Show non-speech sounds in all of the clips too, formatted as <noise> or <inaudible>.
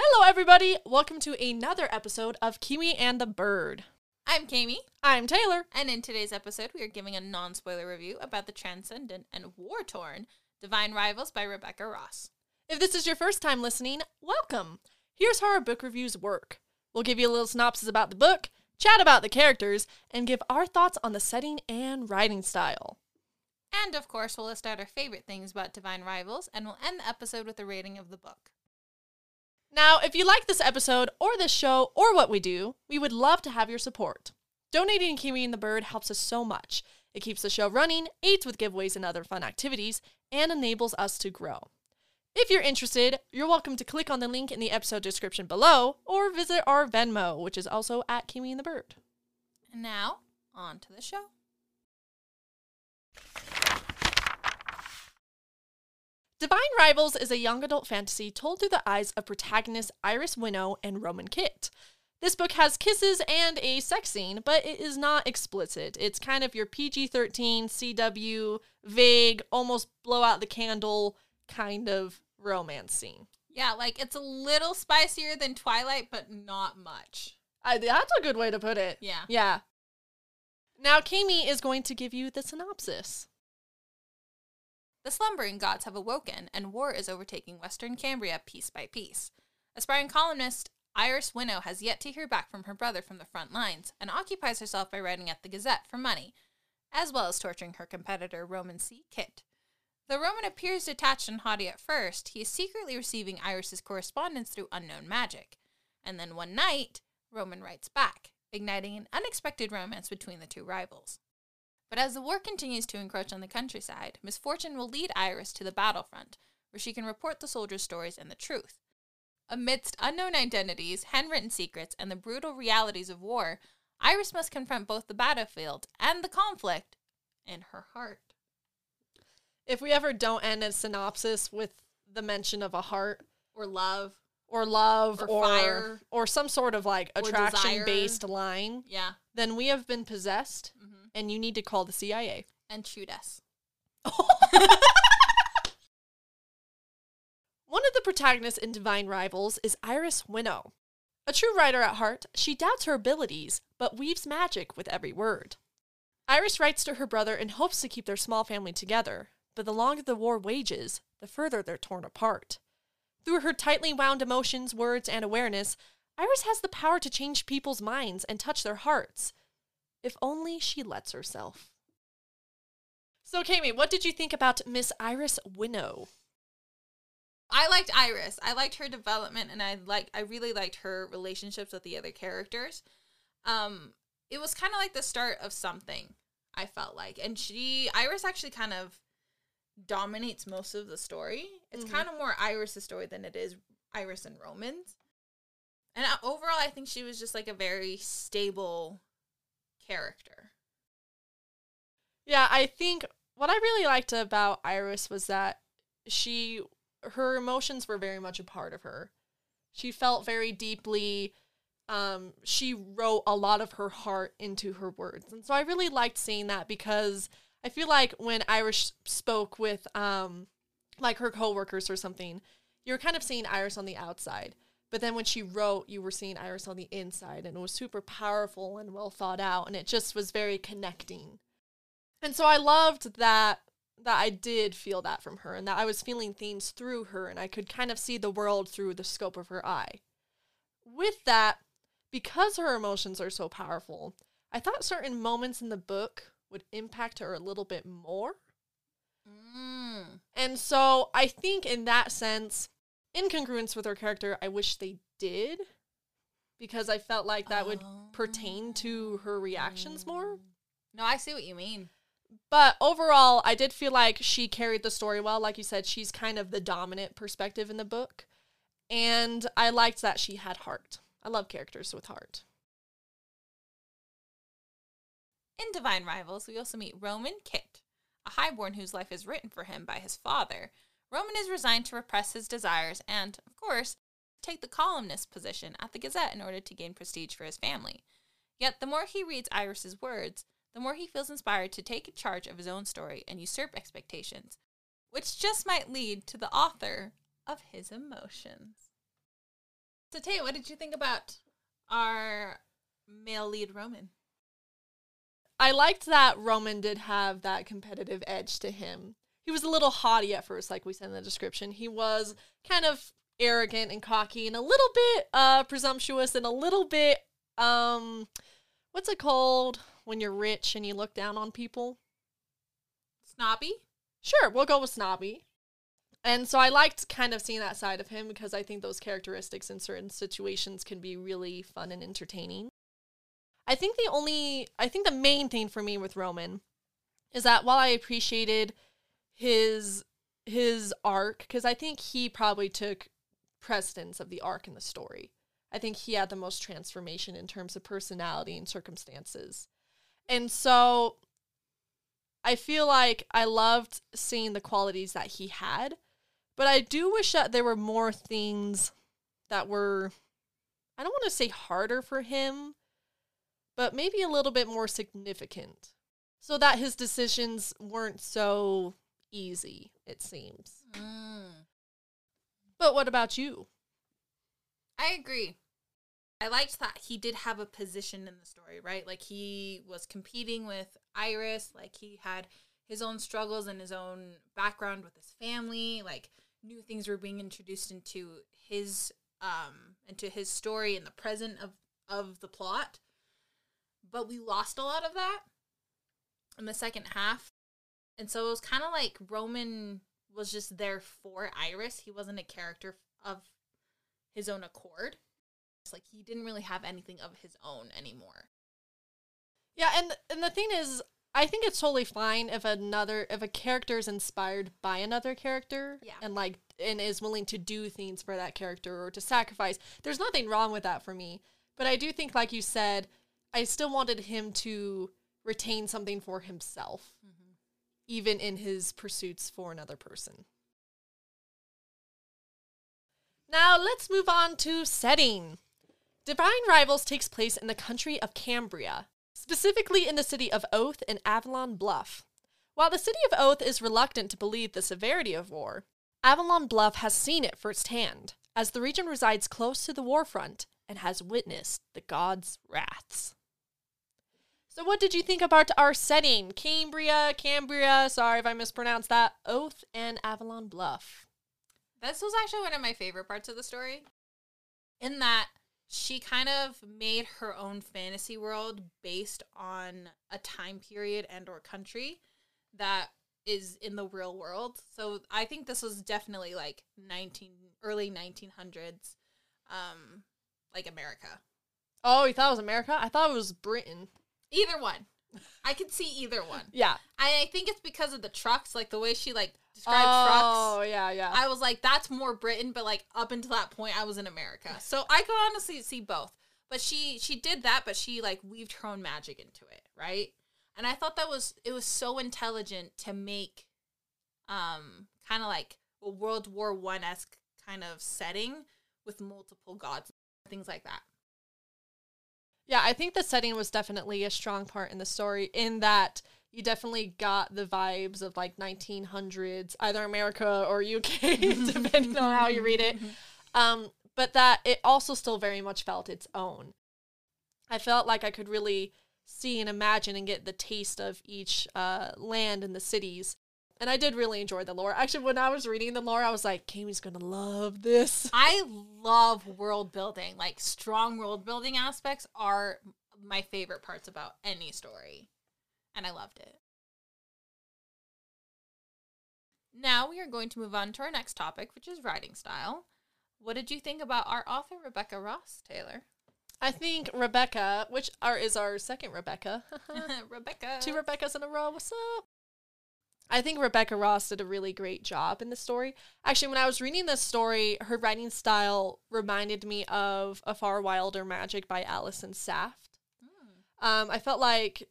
Hello, everybody. Welcome to another episode of Kiwi and the Bird. I'm Keimi, I'm Taylor. and in today's episode, we are giving a non spoiler review about the transcendent and war torn Divine Rivals by Rebecca Ross. If this is your first time listening, welcome. Here's how our book reviews work we'll give you a little synopsis about the book, chat about the characters, and give our thoughts on the setting and writing style. And of course, we'll list out our favorite things about Divine Rivals, and we'll end the episode with a rating of the book. Now, if you like this episode or this show or what we do, we would love to have your support. Donating to Kiwi and the Bird helps us so much. It keeps the show running, aids with giveaways and other fun activities, and enables us to grow. If you're interested, you're welcome to click on the link in the episode description below or visit our Venmo, which is also at Kiwi and the Bird. And now, on to the show. Divine Rivals is a young adult fantasy told through the eyes of protagonists Iris Winnow and Roman Kitt. This book has kisses and a sex scene, but it is not explicit. It's kind of your PG 13, CW, vague, almost blow out the candle kind of romance scene. Yeah, like it's a little spicier than Twilight, but not much. I, that's a good way to put it. Yeah. Yeah. Now, Keimi is going to give you the synopsis. The slumbering gods have awoken, and war is overtaking Western Cambria piece by piece. Aspiring columnist Iris Winnow has yet to hear back from her brother from the front lines, and occupies herself by writing at the Gazette for money, as well as torturing her competitor Roman C. Kitt. Though Roman appears detached and haughty at first, he is secretly receiving Iris's correspondence through unknown magic. And then one night, Roman writes back, igniting an unexpected romance between the two rivals. But as the war continues to encroach on the countryside, misfortune will lead Iris to the battlefront, where she can report the soldiers' stories and the truth. Amidst unknown identities, handwritten secrets, and the brutal realities of war, Iris must confront both the battlefield and the conflict in her heart. If we ever don't end a synopsis with the mention of a heart Or love. or love Or or fire. or some sort of like attraction based line, Yeah. Then we have been possessed hmm and you need to call the CIA. And shoot us. <laughs> One of the protagonists in Divine Rivals is Iris Winnow. A true writer at heart, she doubts her abilities, but weaves magic with every word. Iris writes to her brother in hopes to keep their small family together, but the longer the war wages, the further they're torn apart. Through her tightly wound emotions, words, and awareness, Iris has the power to change people's minds and touch their hearts. If only she lets herself. So, Keimi, what did you think about Miss Iris Winnow? I liked Iris. I liked her development and I like I really liked her relationships with the other characters. Um it was kind of like the start of something, I felt like. And she Iris actually kind of dominates most of the story. It's Mhm. kind of more Iris's story than it is Iris and Roman's. And overall I think she was just like a very stable character. Yeah, I think what I really liked about Iris was that she her emotions were very much a part of her. She felt very deeply um she wrote a lot of her heart into her words. And so I really liked seeing that because I feel like when Iris spoke with um like her coworkers or something, you're kind of seeing Iris on the outside. But then when she wrote, you were seeing Iris on the inside and it was super powerful and well thought out and it just was very connecting. And so I loved that that I did feel that from her and that I was feeling things through her and I could kind of see the world through the scope of her eye. With that, because her emotions are so powerful, I thought certain moments in the book would impact her a little bit more. Mm. And so I think in that sense, in congruence with her character, I wish they did because I felt like that would pertain to her reactions more. Oh. No, I see what you mean. But overall, I did feel like she carried the story well. Like you said, she's kind of the dominant perspective in the book. And I liked that she had heart. I love characters with heart. In Divine Rivals, we also meet Roman Kitt, a highborn whose life is written for him by his father. Roman is resigned to repress his desires and, of course, take the columnist position at the Gazette in order to gain prestige for his family. Yet, the more he reads Iris's words, the more he feels inspired to take charge of his own story and usurp expectations, which just might lead to the author of his emotions. So, Tay, what did you think about our male lead Roman? I liked that Roman did have that competitive edge to him. He was a little haughty at first, like we said in the description. He was kind of arrogant and cocky and a little bit uh presumptuous and a little bit um what's it called when you're rich and you look down on people? Snobby? Sure, we'll go with snobby. And so I liked kind of seeing that side of him because I think those characteristics in certain situations can be really fun and entertaining. I think the only, I think the main thing for me with Roman is that while I appreciated his his arc, because I think he probably took precedence of the arc in the story. I think he had the most transformation in terms of personality and circumstances. And so I feel like I loved seeing the qualities that he had, but I do wish that there were more things that were, I don't want to say harder for him, but maybe a little bit more significant so that his decisions weren't so easy, it seems. Mm. But what about you? I agree. I liked that he did have a position in the story, right? Like he was competing with Iris, like he had his own struggles and his own background with his family, like new things were being introduced into his um into his story in the present of of the plot. But we lost a lot of that in the second half. And so it was kind of like Roman was just there for Iris. He wasn't a character of his own accord. It's like he didn't really have anything of his own anymore. Yeah, and and the thing is, I think it's totally fine if another if a character is inspired by another character, Yeah. and like and is willing to do things for that character or to sacrifice. There's nothing wrong with that for me. But I do think, like you said, I still wanted him to retain something for himself, mm-hmm. Even in his pursuits for another person. Now let's move on to setting. Divine Rivals takes place in the country of Cambria, specifically in the city of Oath and Avalon Bluff. While the city of Oath is reluctant to believe the severity of war, Avalon Bluff has seen it firsthand, as the region resides close to the war front and has witnessed the gods' wraths. So, what did you think about our setting? Cambria, Cambria, sorry if I mispronounced that, Oath and Avalon Bluff. This was actually one of my favorite parts of the story. In that she kind of made her own fantasy world based on a time period and or country that is in the real world. So I think this was definitely like 19 early 1900s um like America. Oh, you thought it was America? I thought it was Britain. Either one. I could see either one. <laughs> Yeah. I, I think it's because of the trucks, like the way she like described oh, trucks. Oh yeah, yeah. I was like, that's more Britain, but like up until that point, I was in America, so I could honestly see both. But she she did that, but she like weaved her own magic into it, right? And I thought that was it was so intelligent to make, um, kind of like a World War One esque kind of setting with multiple gods, things like that. Yeah, I think the setting was definitely a strong part in the story in that you definitely got the vibes of like 1900s, either America or UK, <laughs> depending on how you read it. <laughs> Um, but that it also still very much felt its own. I felt like I could really see and imagine and get the taste of each uh, land and the cities. And I did really enjoy the lore. Actually, when I was reading the lore, I was like, Keimi's gonna love this. <laughs> I love world building. Like strong world building aspects are my favorite parts about any story. And I loved it. Now we are going to move on to our next topic, which is writing style. What did you think about our author, Rebecca Ross Taylor? I think Rebecca, which are, is our second Rebecca, <laughs> <laughs> Rebecca. two Rebeccas in a row. What's up? I think Rebecca Ross did a really great job in the story. Actually, when I was reading this story, her writing style reminded me of A Far Wilder Magic by Allison Saft. Um, I felt like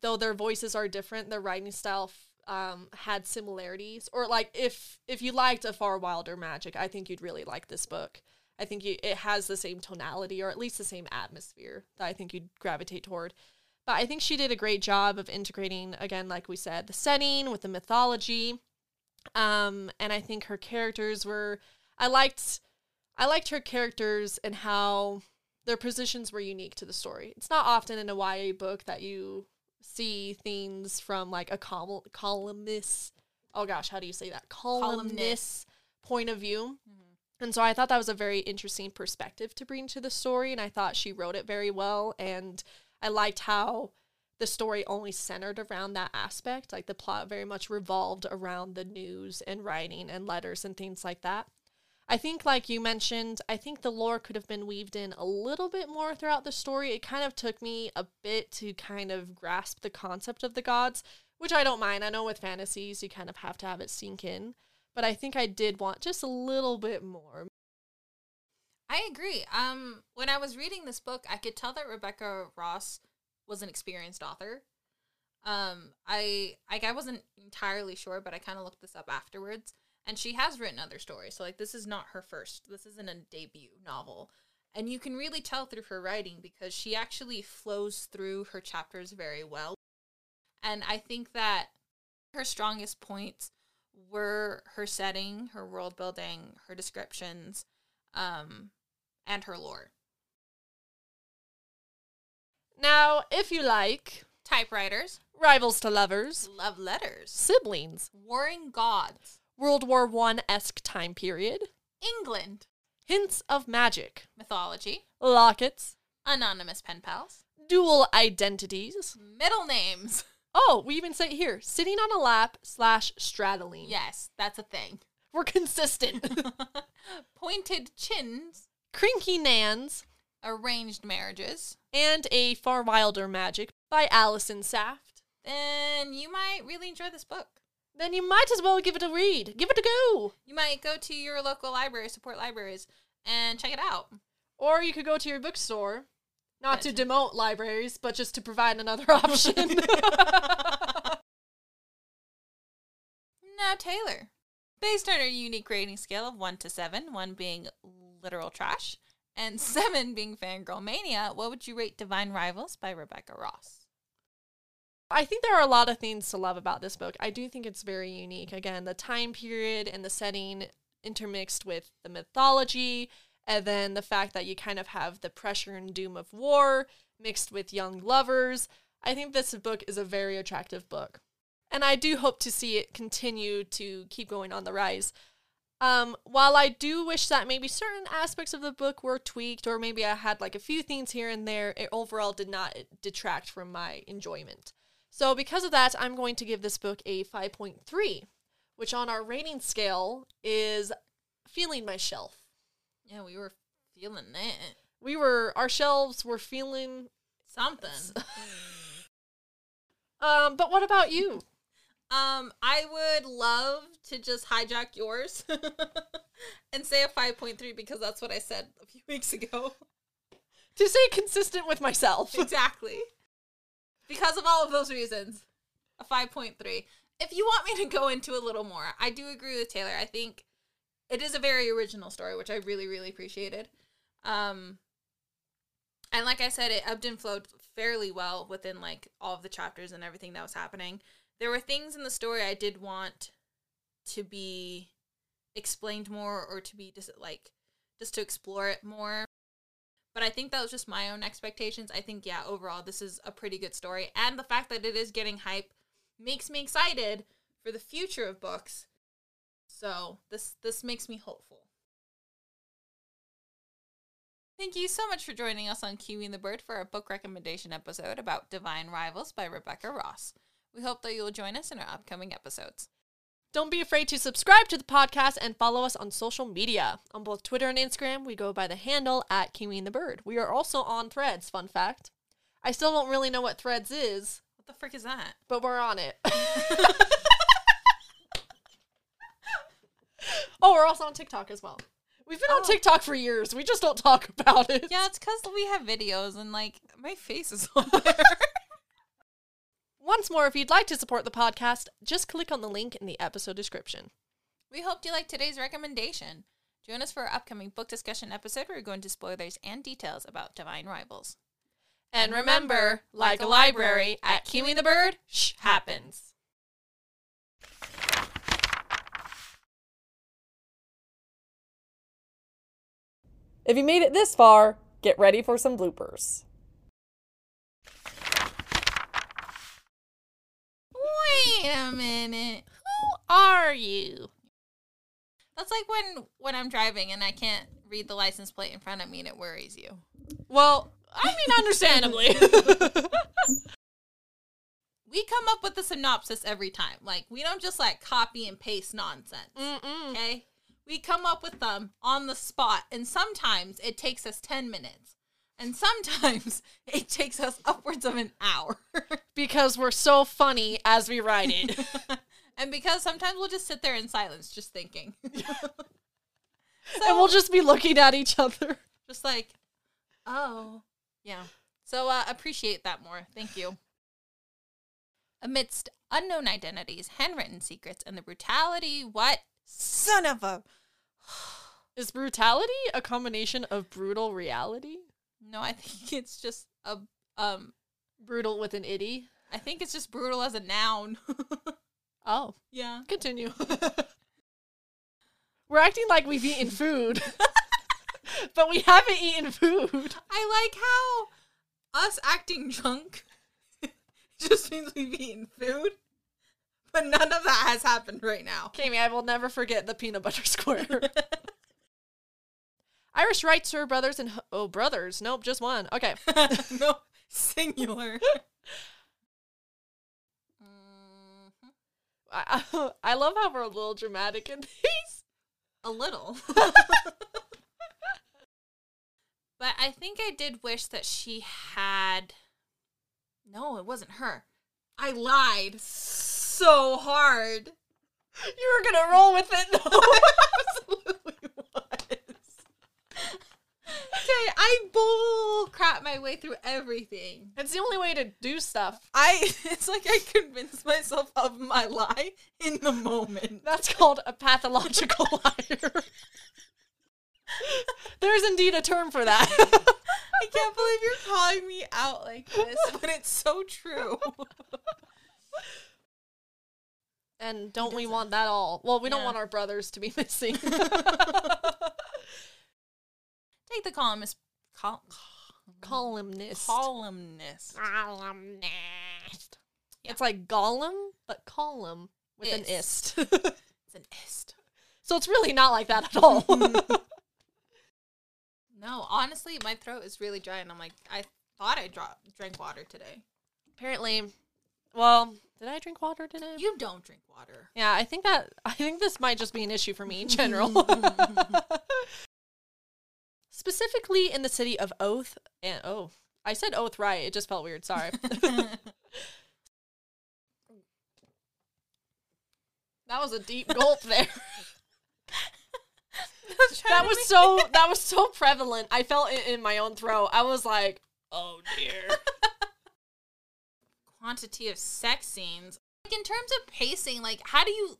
though their voices are different, their writing style f- um, had similarities. Or like if if you liked A Far Wilder Magic, I think you'd really like this book. I think you, it has the same tonality or at least the same atmosphere that I think you'd gravitate toward. But I think she did a great job of integrating, again, like we said, the setting with the mythology. Um, and I think her characters were, I liked, I liked her characters and how their positions were unique to the story. It's not often in a YA book that you see things from like a col- columnist. Oh gosh, how do you say that? Columnist, Columnist. point of view. And so I thought that was a very interesting perspective to bring to the story. And I thought she wrote it very well. And I liked how the story only centered around that aspect. Like the plot very much revolved around the news and writing and letters and things like that. I think, like you mentioned, I think the lore could have been weaved in a little bit more throughout the story. It kind of took me a bit to kind of grasp the concept of the gods, which I don't mind. I know with fantasies, you kind of have to have it sink in. But I think I did want just a little bit more. I agree. Um, when I was reading this book, I could tell that Rebecca Ross was an experienced author. Um, I like I wasn't entirely sure, but I kind of looked this up afterwards, and she has written other stories. So like this is not her first. This isn't a debut novel, and you can really tell through her writing because she actually flows through her chapters very well. And I think that her strongest points were her setting, her world building, her descriptions, um, and her lore. Now, if you like, Typewriters, rivals to lovers, love letters, siblings, warring gods, World War One esque time period, England, hints of magic, mythology, lockets, anonymous pen pals, dual identities. middle names. <laughs> Oh, we even say here. Sitting on a lap slash straddling. Yes, that's a thing. We're consistent. <laughs> <laughs> Pointed chins, Crinky Nans, arranged marriages. and A Far Wilder Magic by Allison Saft. Then you might really enjoy this book. Then you might as well give it a read. Give it a go. You might go to your local library, support libraries, and check it out. Or you could go to your bookstore. Not to demote libraries, but just to provide another <laughs> option. Now, Taylor. Based on our unique rating scale of 1 to 7, 1 being literal trash, and <laughs> 7 being fangirl mania, what would you rate Divine Rivals by Rebecca Ross? I think there are a lot of things to love about this book. I do think it's very unique. Again, the time period and the setting intermixed with the mythology, and then the fact that you kind of have the pressure and doom of war mixed with young lovers. I think this book is a very attractive book. And I do hope to see it continue to keep going on the rise. Um, while I do wish that maybe certain aspects of the book were tweaked, or maybe I had like a few things here and there, it overall did not detract from my enjoyment. So, because of that, I'm going to give this book a 5.3, which on our rating scale is feeling my shelf. Yeah, we were feeling that. We were, our shelves were feeling. Something. <laughs> Um, but what about you? Um, I would love to just hijack yours <laughs> and say a 5.3 because that's what I said a few <laughs> weeks ago. To say consistent with myself. <laughs> exactly. Because of all of those reasons, a 5.3. If you want me to go into a little more, I do agree with Taylor. I think it is a very original story, which I really, really appreciated. Um, and like I said, it ebbed and flowed fairly well within like all of the chapters and everything that was happening. There were things in the story I did want to be explained more or to be just like just to explore it more. But I think that was just my own expectations. I think yeah, overall this is a pretty good story and the fact that it is getting hype makes me excited for the future of books. So, this this makes me hopeful. Thank you so much for joining us on Kiwi and the Bird for our book recommendation episode about Divine Rivals by Rebecca Ross. We hope that you will join us in our upcoming episodes. Don't be afraid to subscribe to the podcast and follow us on social media. On both Twitter and Instagram, we go by the handle at Kiwi and the Bird. We are also on Threads, fun fact. I still don't really know what Threads is, What the frick is that? but we're on it. <laughs> Oh, we're also on TikTok as well. We've been on Oh. TikTok for years. We just don't talk about it. Yeah, it's because we have videos and like my face is <laughs> on there. Once more, if you'd like to support the podcast, just click on the link in the episode description. we hope you like today's recommendation. Join us for our upcoming book discussion episode where we're going to spoilers and details about Divine Rivals. And remember, like a library, at Kiwi the Bird, shh happens. If you made it this far, get ready for some bloopers. Wait a minute. Who are you? That's like when when I'm driving and I can't read the license plate in front of me and it worries you. Well, I mean, understandably. <laughs> We come up with the synopsis every time. Like we don't just like copy and paste nonsense. Mm-mm. Okay? We come up with them on the spot and sometimes it takes us 10 minutes. And sometimes <laughs> it takes us upwards of an hour. <laughs> Because we're so funny as we write it. <laughs> and because sometimes we'll just sit there in silence just thinking. and we'll just be looking at each other. just like, oh, yeah. So uh, appreciate that more. Thank you. Amidst unknown identities, handwritten secrets, and the brutality, what son of a Is brutality a combination of brutal reality? No, I <laughs> think it's just a um, Brutal with an itty? I think it's just brutal as a noun. <laughs> Oh, yeah. continue. <laughs> We're acting like we've eaten food, but we haven't eaten food. I like how us acting drunk just means we've eaten food, but none of that has happened right now. Keimi, I will never forget the peanut butter square. Iris writes to her brothers and oh, brothers. Nope, just one. Okay. <laughs> no, singular. <laughs> Mhm. I, <laughs> I love how we're a little dramatic in these. A little. but I think I did wish that she had. No, it wasn't her. I lied so hard. You were gonna roll with it. No, absolutely was. Okay, I bull crap my way through everything. it's the only way to do stuff. I <laughs> it's like I convince myself of my lie in the moment. That's called a pathological <laughs> liar. There's indeed a term for that. I can't believe you're calling me out like this, but it's so true. and don't we want that all? Well, we don't Yeah. want our brothers to be <laughs> missing. Take the columnist col- Columnist. columnist. Columnist. It's like Gollum, but column with an ist. <laughs> It's an ist. so it's really not like that at all. <laughs> <laughs> No, honestly, my throat is really dry, and I'm like, I thought I dro- drank water today. Apparently, well, did I drink water today? You don't drink water. Yeah, I think that I think this might just be an issue for me in general. Specifically in the city of Oath and oh, I said Oath right. It just felt weird. Sorry. <laughs> that was a deep gulp there. <laughs> <laughs> that was so that was so prevalent. I felt it in my own throat. I was like, "Oh dear." quantity of sex scenes. Like in terms of pacing, like how do you?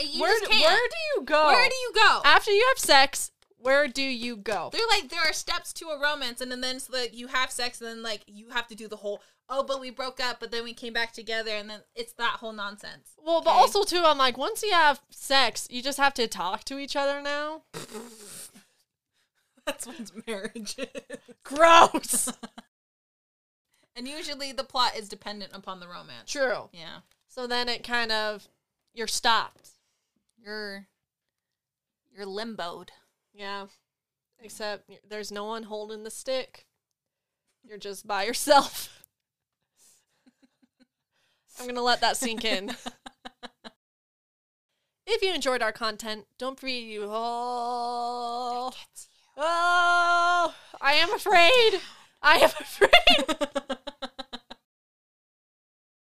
you where where do you go? Where do you go? After you have sex, where do you go? They're like there are steps to a romance, and then then so like you have sex, and then like you have to do the whole oh, but we broke up, but then we came back together, and then it's that whole nonsense. Well, but also too, I'm like, once you have sex, you just have to talk to each other now. <laughs> That's what marriage is. <laughs> Gross. <laughs> And usually the plot is dependent upon the romance. True. Yeah. So then it kind of you're stopped. You're you're limboed. Yeah. Except there's no one holding the stick. You're just by yourself. I'm going to let that sink in. <laughs> if you enjoyed our content, don't forget you. Oh, oh, I am afraid. I am <laughs> afraid.